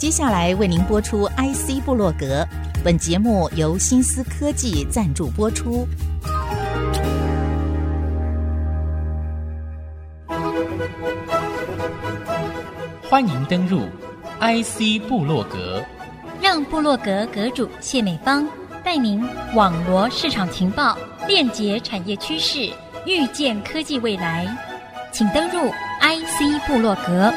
接下来为您播出 IC 部落格，本节目由新思科技赞助播出。欢迎登入 IC 部落格，让部落格阁主谢美芳带您网罗市场情报，链接产业趋势，预见科技未来。请登入 IC 部落格。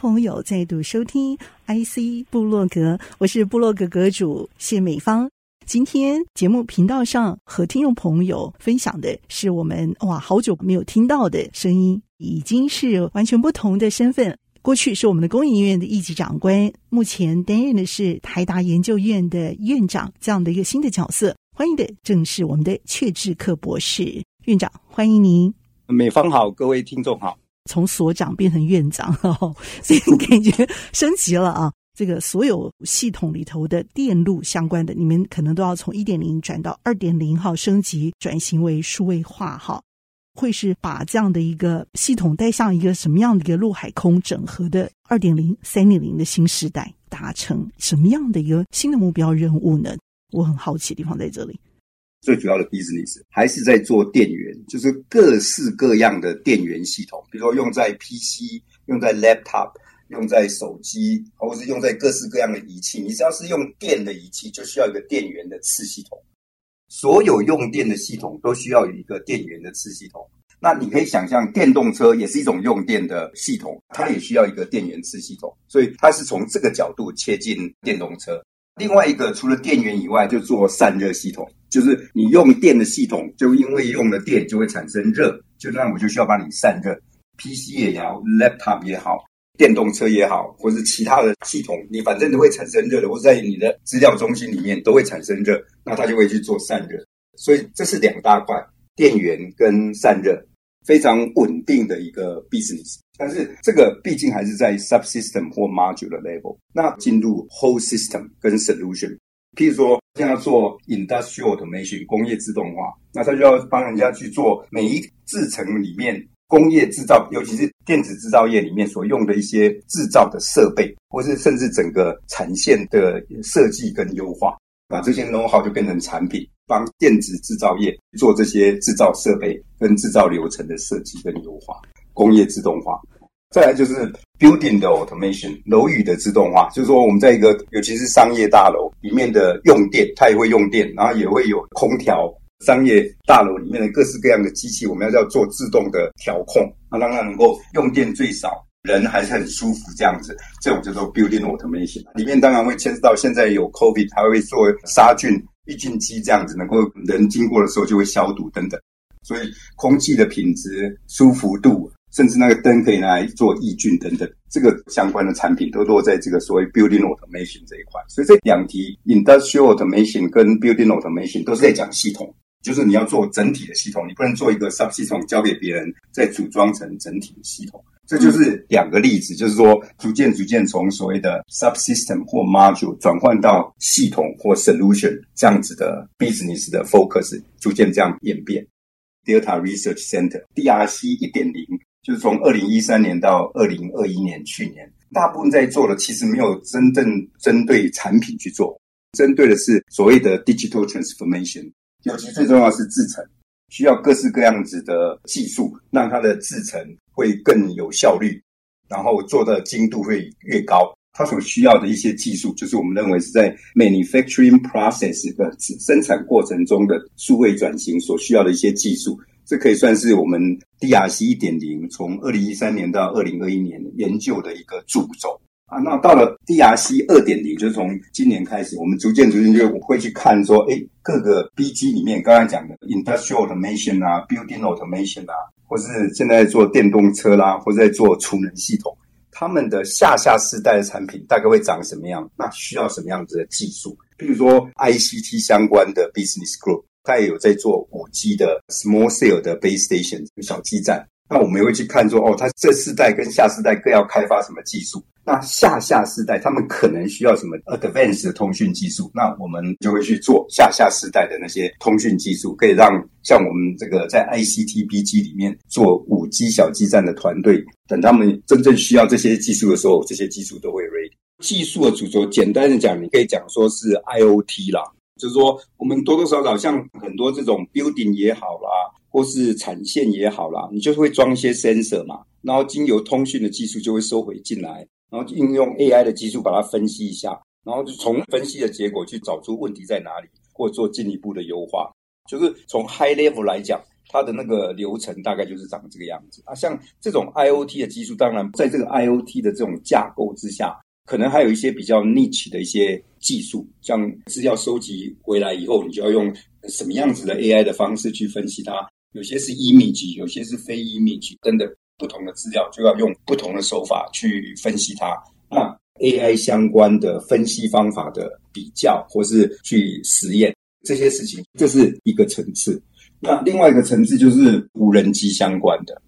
朋友再度收听 IC 部落格，我是部落格阁主谢美芳。今天节目频道上和听众朋友分享的是我们哇好久没有听到的声音，已经是完全不同的身份。过去是我们的工研院的一级长官，目前担任的是台达研究院的院长这样的一个新的角色。欢迎的正是我们的阙志克博士院长，欢迎您。美芳好，各位听众好。从所长变成院长，哦，所以感觉升级了啊。这个所有系统里头的电路相关的，你们可能都要从一点零转到二点零号升级，转型为数位化哈，会是把这样的一个系统带上一个什么样的一个陆海空整合的二点零、三点零的新时代，达成什么样的一个新的目标任务呢？我很好奇的地方在这里。最主要的 business 还是在做电源，就是各式各样的电源系统，比如说用在 PC、用在 laptop。用在手机，或是用在各式各样的仪器。你只要是用电的仪器，就需要一个电源的次系统。所有用电的系统都需要有一个电源的次系统。那你可以想象，电动车也是一种用电的系统，它也需要一个电源次系统。所以它是从这个角度切进电动车。另外一个，除了电源以外，就做散热系统，就是你用电的系统，就因为用了电就会产生热，就那我就需要帮你散热。PC 也好，Laptop 也好。电动车也好，或是其他的系统，你反正都会产生热的，或者在你的资料中心里面都会产生热，那它就会去做散热。所以这是两大块，电源跟散热，非常稳定的一个 business。但是这个毕竟还是在 subsystem 或 module 的 level。那进入 whole system 跟 solution，譬如说现在做 industrial automation 工业自动化，那他就要帮人家去做每一制程里面。工业制造，尤其是电子制造业里面所用的一些制造的设备，或是甚至整个产线的设计跟优化，把这些 know-how 就变成产品，帮电子制造业做这些制造设备跟制造流程的设计跟优化。工业自动化，再来就是 building 的 automation，楼宇的自动化，就是说我们在一个尤其是商业大楼里面的用电，它也会用电，然后也会有空调。商业大楼里面的各式各样的机器，我们要要做自动的调控，那，让它能够用电最少，人还是很舒服这样子。这种叫做 building automation。里面当然会牵涉到现在有 COVID，还会做杀菌、抑菌机这样子，能够人经过的时候就会消毒等等。所以空气的品质、舒服度，甚至那个灯可以拿来做抑菌等等，这个相关的产品都落在这个所谓 building automation 这一块。所以这两题 industrial automation 跟 building automation 都是在讲系统。就是你要做整体的系统，你不能做一个 sub 系统交给别人再组装成整体的系统。这就是两个例子，就是说逐渐逐渐从所谓的 subsystem 或 module 转换到系统或 solution 这样子的 business 的 focus，逐渐这样演变。Delta Research Center DRC 一点零，就是从二零一三年到二零二一年，去年大部分在做的其实没有真正针对产品去做，针对的是所谓的 digital transformation。尤其最重要的是制程，需要各式各样子的技术，让它的制程会更有效率，然后做的精度会越高。它所需要的一些技术，就是我们认为是在 manufacturing process 的生产过程中的数位转型所需要的一些技术。这可以算是我们 DRC 一点零从二零一三年到二零二一年研究的一个主轴。啊，那到了 DRC 二点零，就是从今年开始，我们逐渐逐渐就会去看说，哎，各个 BG 里面刚才讲的 Industrial Automation 啊，Building Automation 啊，或是现在做电动车啦，或者在做储能系统，他们的下下世代的产品大概会长什么样？那需要什么样子的技术？比如说 ICT 相关的 Business Group，它也有在做五 G 的 Small Cell 的 Base Station 小基站。那我们会去看说，哦，它这世代跟下世代各要开发什么技术？那下下世代他们可能需要什么 advanced 的通讯技术？那我们就会去做下下世代的那些通讯技术，可以让像我们这个在 ICTBG 里面做五 G 小基站的团队，等他们真正需要这些技术的时候，这些技术都会 ready。技术的主轴，简单的讲，你可以讲说是 IoT 啦，就是说我们多多少少像很多这种 building 也好啦。或是产线也好啦，你就是会装一些 sensor 嘛，然后经由通讯的技术就会收回进来，然后应用 AI 的技术把它分析一下，然后就从分析的结果去找出问题在哪里，或做进一步的优化。就是从 high level 来讲，它的那个流程大概就是长这个样子啊。像这种 IoT 的技术，当然在这个 IoT 的这种架构之下，可能还有一些比较 niche 的一些技术，像资料收集回来以后，你就要用什么样子的 AI 的方式去分析它。有些是 image，有些是非 image，等等不同的资料，就要用不同的手法去分析它。那 AI 相关的分析方法的比较，或是去实验这些事情，这是一个层次。那另外一个层次就是无人机相关的。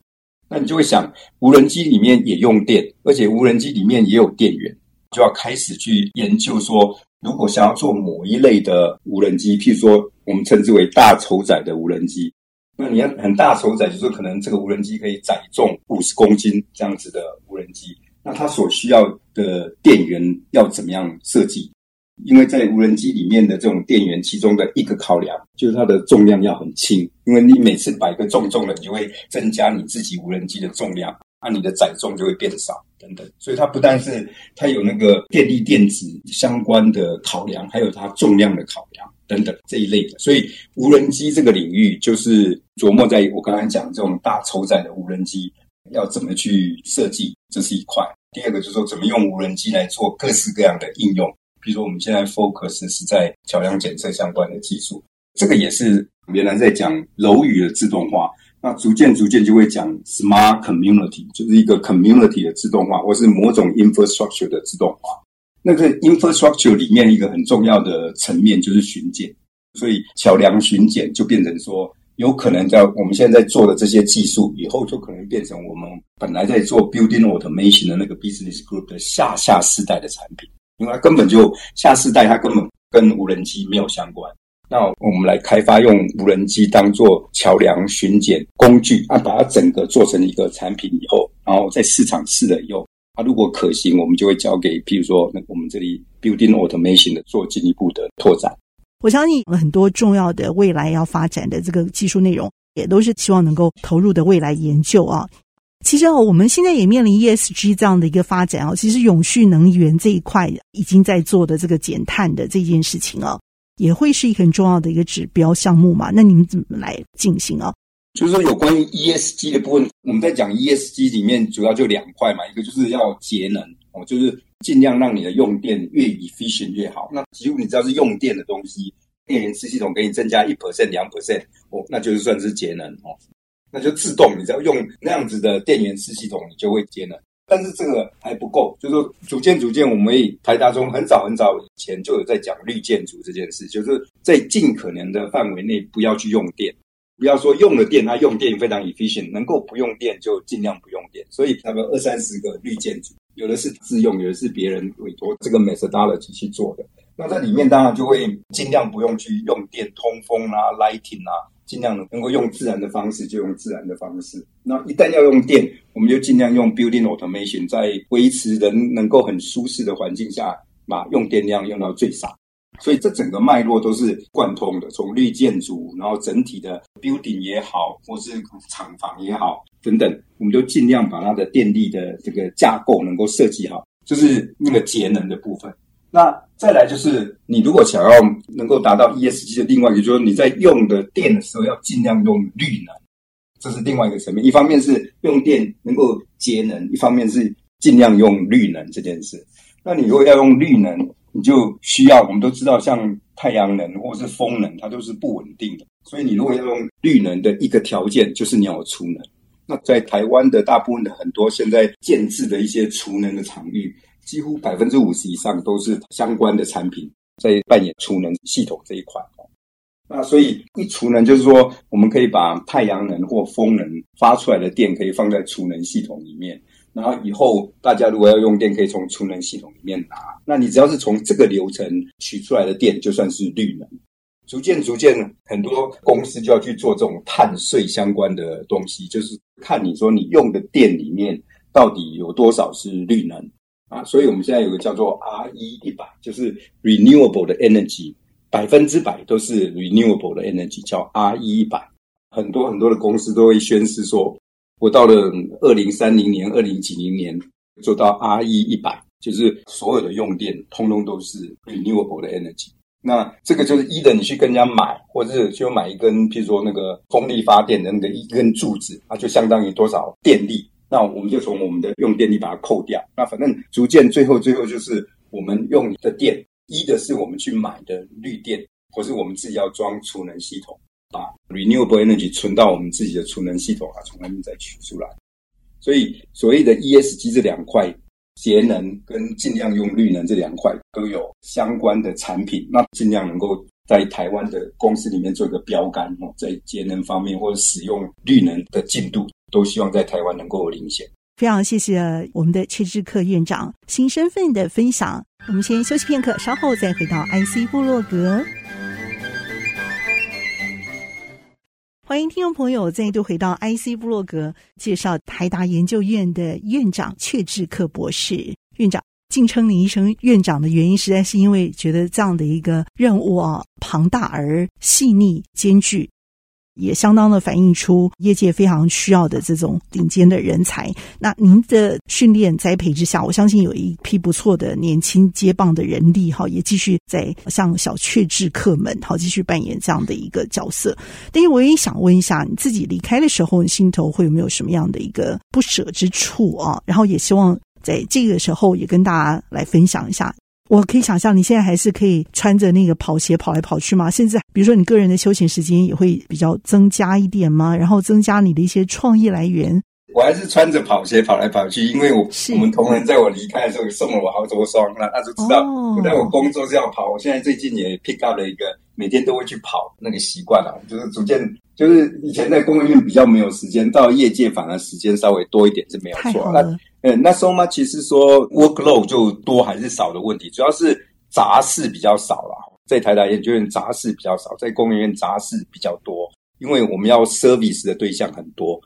那你就会想，无人机里面也用电，而且无人机里面也有电源，就要开始去研究说，如果想要做某一类的无人机，譬如说我们称之为大酬载的无人机。那你要很大酬载，就是可能这个无人机可以载重五十公斤这样子的无人机，那它所需要的电源要怎么样设计？因为在无人机里面的这种电源，其中的一个考量就是它的重量要很轻，因为你每次摆个重重的，你就会增加你自己无人机的重量，那你的载重就会变少等等。所以它不但是它有那个电力电子相关的考量，还有它重量的考量。等等这一类的，所以无人机这个领域就是琢磨在我刚才讲这种大酬载的无人机要怎么去设计，这是一块。第二个就是说怎么用无人机来做各式各样的应用，比如说我们现在 focus 是在桥梁检测相关的技术，这个也是原来在讲楼宇的自动化，那逐渐逐渐就会讲 smart community，就是一个 community 的自动化，或是某种 infrastructure 的自动化。那个 infrastructure 里面一个很重要的层面就是巡检，所以桥梁巡检就变成说，有可能在我们现在在做的这些技术，以后就可能变成我们本来在做 building automation 的那个 business group 的下下世代的产品，因为它根本就下世代它根本跟无人机没有相关。那我们来开发用无人机当做桥梁巡检工具，啊，把它整个做成一个产品以后，然后在市场试了以后。啊，如果可行，我们就会交给，譬如说，那我们这里 building automation 的做进一步的拓展。我相信很多重要的未来要发展的这个技术内容，也都是希望能够投入的未来研究啊。其实哦，我们现在也面临 ESG 这样的一个发展哦，其实永续能源这一块已经在做的这个减碳的这件事情啊，也会是一个很重要的一个指标项目嘛。那你们怎么来进行啊？就是说，有关于 ESG 的部分，我们在讲 ESG 里面主要就两块嘛，一个就是要节能哦，就是尽量让你的用电越 efficient 越好。那几乎你知道是用电的东西，电源式系统给你增加一 percent、两 percent 哦，那就是算是节能哦。那就自动，你只要用那样子的电源式系统，你就会节能。但是这个还不够，就是说逐渐逐渐，我们台达中很早很早以前就有在讲绿建筑这件事，就是在尽可能的范围内不要去用电。不要说用了电，它用电非常 efficient，能够不用电就尽量不用电。所以，他们二三十个绿建筑，有的是自用，有的是别人委托这个 methodology 去做的。那在里面当然就会尽量不用去用电，通风啊、lighting 啊，尽量能够用自然的方式就用自然的方式。那一旦要用电，我们就尽量用 building automation，在维持人能够很舒适的环境下，把用电量用到最少。所以这整个脉络都是贯通的，从绿建筑，然后整体的 building 也好，或是厂房也好等等，我们就尽量把它的电力的这个架构能够设计好，就是那个节能的部分。那再来就是，你如果想要能够达到 ESG 的另外一个，就是说你在用的电的时候要尽量用绿能，这是另外一个层面。一方面是用电能够节能，一方面是尽量用绿能这件事。那你如果要用绿能，你就需要，我们都知道，像太阳能或是风能，它都是不稳定的。所以你如果要用绿能的一个条件，就是你要有储能。那在台湾的大部分的很多现在建置的一些储能的场域，几乎百分之五十以上都是相关的产品在扮演储能系统这一块。那所以一储能就是说，我们可以把太阳能或风能发出来的电可以放在储能系统里面，然后以后大家如果要用电，可以从储能系统里面拿。那你只要是从这个流程取出来的电，就算是绿能。逐渐逐渐，很多公司就要去做这种碳税相关的东西，就是看你说你用的电里面到底有多少是绿能啊。所以我们现在有个叫做 RE 一百，就是 Renewable 的 Energy。百分之百都是 renewable 的 energy，叫 RE 一百。很多很多的公司都会宣示说，我到了二零三零年、二零几零年做到 RE 一百，就是所有的用电通通都是 renewable 的 energy。那这个就是一的，你去跟人家买，或者是就买一根，譬如说那个风力发电的那个一根柱子，它就相当于多少电力。那我们就从我们的用电力把它扣掉。那反正逐渐最后最后就是我们用你的电。一的是我们去买的绿电，或是我们自己要装储能系统，把 renewable energy 存到我们自己的储能系统啊，从外面再取出来。所以所谓的 ESG 这两块，节能跟尽量用绿能这两块都有相关的产品，那尽量能够在台湾的公司里面做一个标杆哦，在节能方面或者使用绿能的进度，都希望在台湾能够领先。非常谢谢我们的阙致克院长新身份的分享。我们先休息片刻，稍后再回到 IC 部落格。欢迎听众朋友再度回到 IC 部落格，介绍台达研究院的院长阙致克博士。院长敬称你一声院长的原因，实在是因为觉得这样的一个任务啊，庞大而细腻艰巨。也相当的反映出业界非常需要的这种顶尖的人才。那您的训练栽培之下，我相信有一批不错的年轻接棒的人力哈，也继续在像小阙致克们好继续扮演这样的一个角色。但是我也想问一下，你自己离开的时候，你心头会有没有什么样的一个不舍之处啊？然后也希望在这个时候也跟大家来分享一下。我可以想象，你现在还是可以穿着那个跑鞋跑来跑去吗？甚至比如说，你个人的休闲时间也会比较增加一点吗？然后增加你的一些创意来源。我还是穿着跑鞋跑来跑去，因为我我们同仁在我离开的时候送了我好多双，那他就知道我在我工作是要跑。我现在最近也 pick up 了一个每天都会去跑那个习惯了，就是逐渐就是以前在工业院比较没有时间，到业界反而时间稍微多一点是没有错。嗯，那 so much 其实说 workload 就多还是少的问题，主要是杂事比较少啦。在台大研究院杂事比较少，在工研院杂事比较多，因为我们要 service 的对象很多。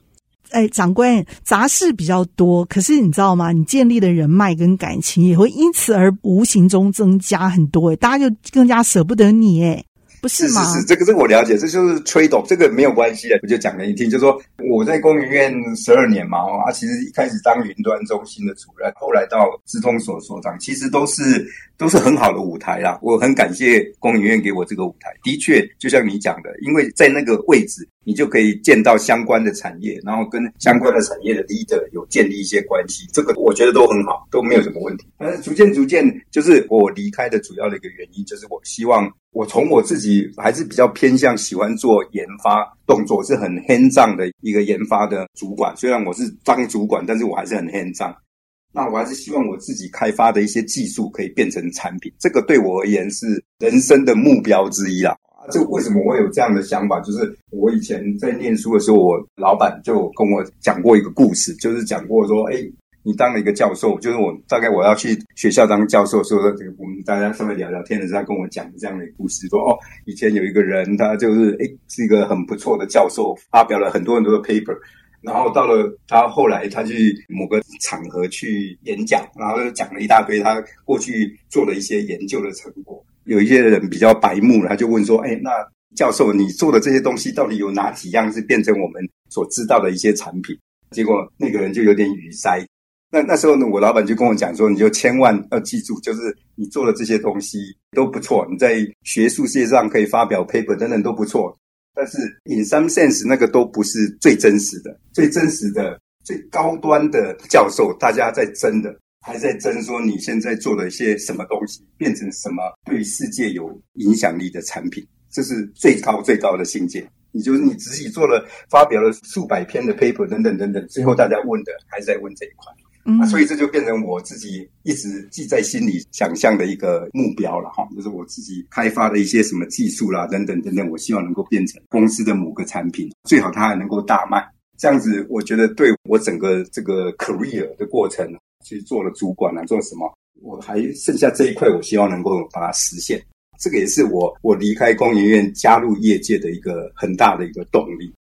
哎，长官，杂事比较多，可是你知道吗？你建立的人脉跟感情也会因此而无形中增加很多，哎，大家就更加舍不得你，哎。不是吗？是是是，这个这个我了解，这就是 trade off，这个没有关系的。我就讲给你听，就是说我在工研院十二年嘛，啊，其实一开始当云端中心的主任，后来到资通所所长，其实都是都是很好的舞台啦。我很感谢工研院给我这个舞台。的确，就像你讲的，因为在那个位置，你就可以见到相关的产业，然后跟相关的产业的 leader 有建立一些关系。这个我觉得都很好，都没有什么问题。但是逐渐逐渐，就是我离开的主要的一个原因，就是我希望。我从我自己还是比较偏向喜欢做研发动作，是很 hands-on 的一个研发的主管。虽然我是当主管，但是我还是很 hands-on。那我还是希望我自己开发的一些技术可以变成产品，这个对我而言是人生的目标之一啦。这为什么我有这样的想法？就是我以前在念书的时候，我老板就跟我讲过一个故事，就是讲过说，哎。你当了一个教授，就是我大概我要去学校当教授的时候，这个我们大家稍微聊聊天的时候，跟我讲这样的故事，说哦，以前有一个人，他就是诶是一个很不错的教授，发表了很多很多的 paper，然后到了他后来他去某个场合去演讲，然后就讲了一大堆他过去做了一些研究的成果。有一些人比较白目，他就问说，哎，那教授你做的这些东西到底有哪几样是变成我们所知道的一些产品？结果那个人就有点语塞。那那时候呢，我老板就跟我讲说，你就千万要记住，就是你做的这些东西都不错，你在学术界上可以发表 paper 等等都不错。但是 in some sense 那个都不是最真实的，最真实的、最高端的教授，大家在争的，还在争说你现在做了一些什么东西，变成什么对世界有影响力的产品，这是最高最高的境界。你就是你自己做了发表了数百篇的 paper 等等等等，最后大家问的还是在问这一块。嗯，啊，所以这就变成我自己一直记在心里想象的一个目标了哈，就是我自己开发的一些什么技术啦，等等等等，我希望能够变成公司的某个产品，最好它还能够大卖，这样子我觉得对我整个这个 career 的过程，其实做了主管啊，做什么，我还剩下这一块，我希望能够把它实现，这个也是我我离开工研院加入业界的一个很大的一个动力。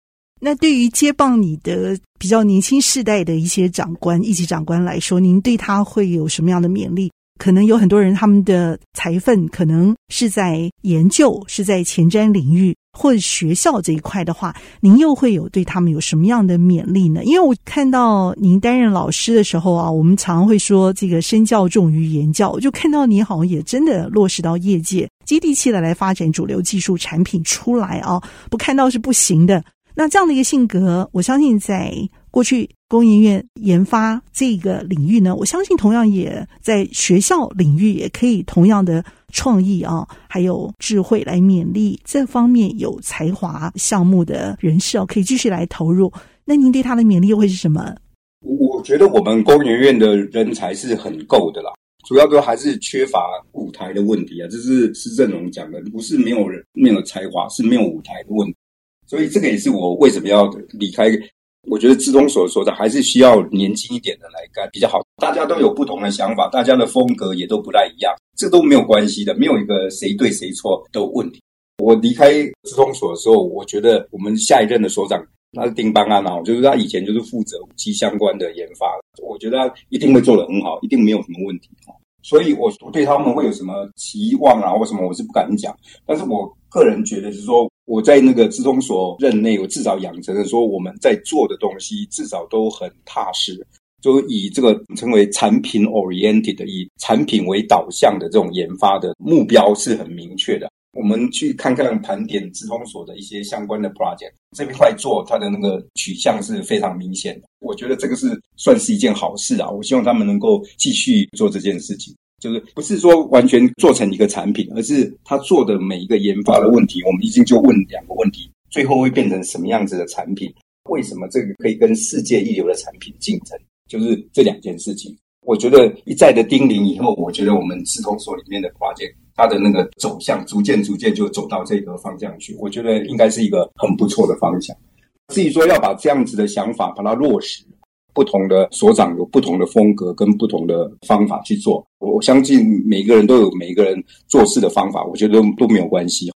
那对于接棒你的比较年轻世代的一些长官、一级长官来说，您对他会有什么样的勉励？可能有很多人他们的才分可能是在研究、是在前瞻领域或者学校这一块的话，您又会有对他们有什么样的勉励呢？因为我看到您担任老师的时候啊，我们常常会说这个身教重于言教，我就看到你好像也真的落实到业界，接地气的来发展主流技术产品出来啊，不看到是不行的。那这样的一个性格，我相信在过去工研院研发这个领域呢，我相信同样也在学校领域也可以同样的创意啊，还有智慧来勉励这方面有才华项目的人士哦，可以继续来投入。那您对他的勉励又会是什么？我觉得我们工研院的人才是很够的啦，主要都还是缺乏舞台的问题啊，这是施正荣讲的，不是没有人没有才华，是没有舞台的问题。所以这个也是我为什么要离开。我觉得资通所说的还是需要年轻一点的来干比较好。大家都有不同的想法，大家的风格也都不太一样，这都没有关系的，没有一个谁对谁错的问题。我离开资通所的时候，我觉得我们下一任的所长他是丁邦安啊，就是他以前就是负责武器相关的研发，我觉得他一定会做得很好，一定没有什么问题。所以我我对他们会有什么期望啊，或什么我是不敢讲。但是我个人觉得是说。我在那个资通所任内，我至少养成了说我们在做的东西至少都很踏实，就以这个称为产品 oriented 的，以产品为导向的这种研发的目标是很明确的。我们去看看盘点资通所的一些相关的 project，这一块做它的那个取向是非常明显的。我觉得这个是算是一件好事啊，我希望他们能够继续做这件事情。就是不是说完全做成一个产品，而是他做的每一个研发的问题，我们已经就问两个问题，最后会变成什么样子的产品？为什么这个可以跟世界一流的产品竞争？就是这两件事情。我觉得一再的叮咛以后，我觉得我们资通所里面的跨界，它的那个走向逐渐逐渐就走到这个方向去。我觉得应该是一个很不错的方向。至于说要把这样子的想法把它落实。不同的所长有不同的风格跟不同的方法去做，我相信每个人都有每个人做事的方法，我觉得都都没有关系。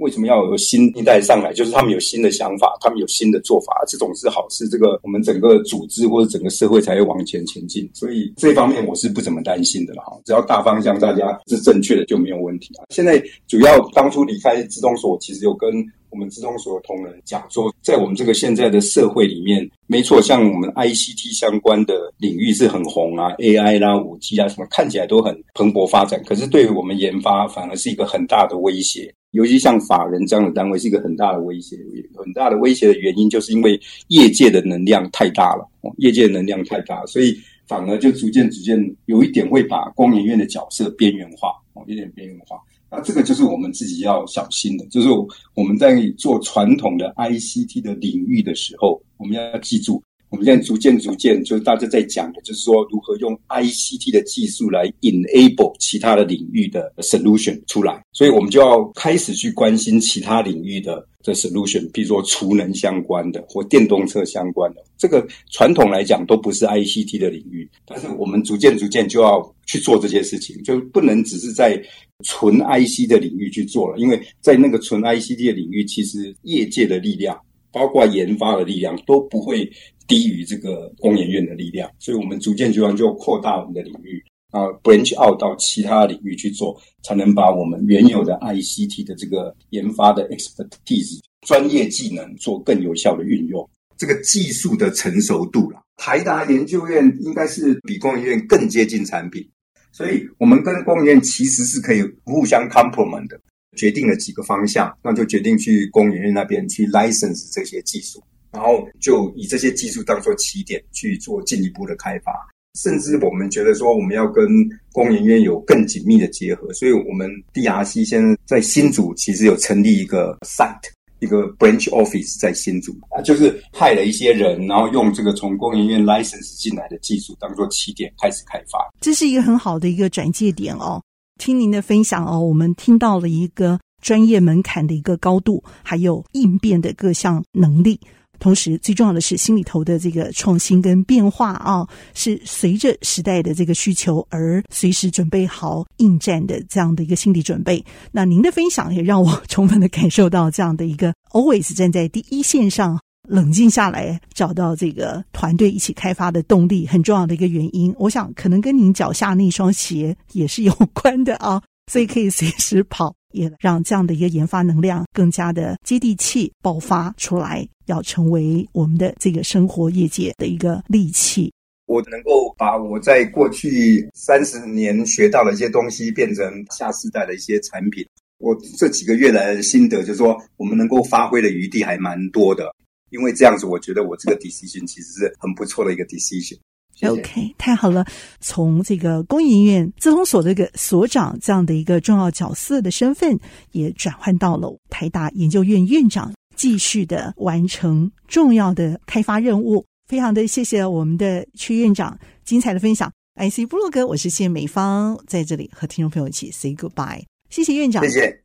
为什么要有新一代上来？就是他们有新的想法，他们有新的做法，这种是好事。这个我们整个组织或者整个社会才会往前前进。所以这方面我是不怎么担心的了哈。只要大方向大家是正确的就没有问题啊。现在主要当初离开资通所，其实有跟我们资通所的同仁讲说，在我们这个现在的社会里面，没错，像我们 ICT 相关的领域是很红啊，AI 啦、五 G 啊什么，看起来都很蓬勃发展。可是对于我们研发，反而是一个很大的威胁。尤其像法人这样的单位是一个很大的威胁，很大的威胁的原因就是因为业界的能量太大了，业界能量太大，所以反而就逐渐逐渐有一点会把光研院的角色边缘化，哦，有点边缘化。那这个就是我们自己要小心的，就是我们在做传统的 ICT 的领域的时候，我们要记住。我们现在逐渐逐渐，就是大家在讲的，就是说如何用 ICT 的技术来 enable 其他的领域的 solution 出来，所以我们就要开始去关心其他领域的的 solution，比如说储能相关的或电动车相关的，这个传统来讲都不是 ICT 的领域，但是我们逐渐逐渐就要去做这些事情，就不能只是在纯 IC 的领域去做了，因为在那个纯 ICT 的领域，其实业界的力量，包括研发的力量都不会。低于这个工研院的力量，所以我们逐渐就要就扩大我们的领域啊，branch out 到其他领域去做，才能把我们原有的 ICT 的这个研发的 expertise 专业技能做更有效的运用。这个技术的成熟度了，台达研究院应该是比工研院更接近产品，所以我们跟工研院其实是可以互相 complement 的。决定了几个方向，那就决定去工研院那边去 license 这些技术。然后就以这些技术当做起点去做进一步的开发，甚至我们觉得说我们要跟工研院有更紧密的结合，所以我们 DRC 现在在新竹其实有成立一个 site，一个 branch office 在新竹啊，就是派了一些人，然后用这个从工研院 license 进来的技术当做起点开始开发。这是一个很好的一个转介点哦。听您的分享哦，我们听到了一个专业门槛的一个高度，还有应变的各项能力。同时，最重要的是心里头的这个创新跟变化啊，是随着时代的这个需求而随时准备好应战的这样的一个心理准备。那您的分享也让我充分的感受到这样的一个 always 站在第一线上，冷静下来，找到这个团队一起开发的动力，很重要的一个原因。我想可能跟您脚下那双鞋也是有关的啊，所以可以随时跑。也让这样的一个研发能量更加的接地气爆发出来，要成为我们的这个生活业界的一个利器。我能够把我在过去三十年学到的一些东西变成下世代的一些产品。我这几个月来的心得就是说，我们能够发挥的余地还蛮多的，因为这样子，我觉得我这个 decision 其实是很不错的一个 decision。OK，太好了！从这个工研院资通所这个所长这样的一个重要角色的身份，也转换到了台大研究院院长，继续的完成重要的开发任务。非常的谢谢我们的区院长精彩的分享。IC 部落格，我是谢美芳，在这里和听众朋友一起 say goodbye。谢谢院长，谢谢。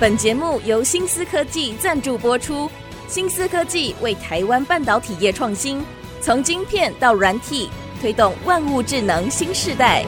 本节目由新思科技赞助播出。新思科技为台湾半导体业创新，从晶片到软体，推动万物智能新时代。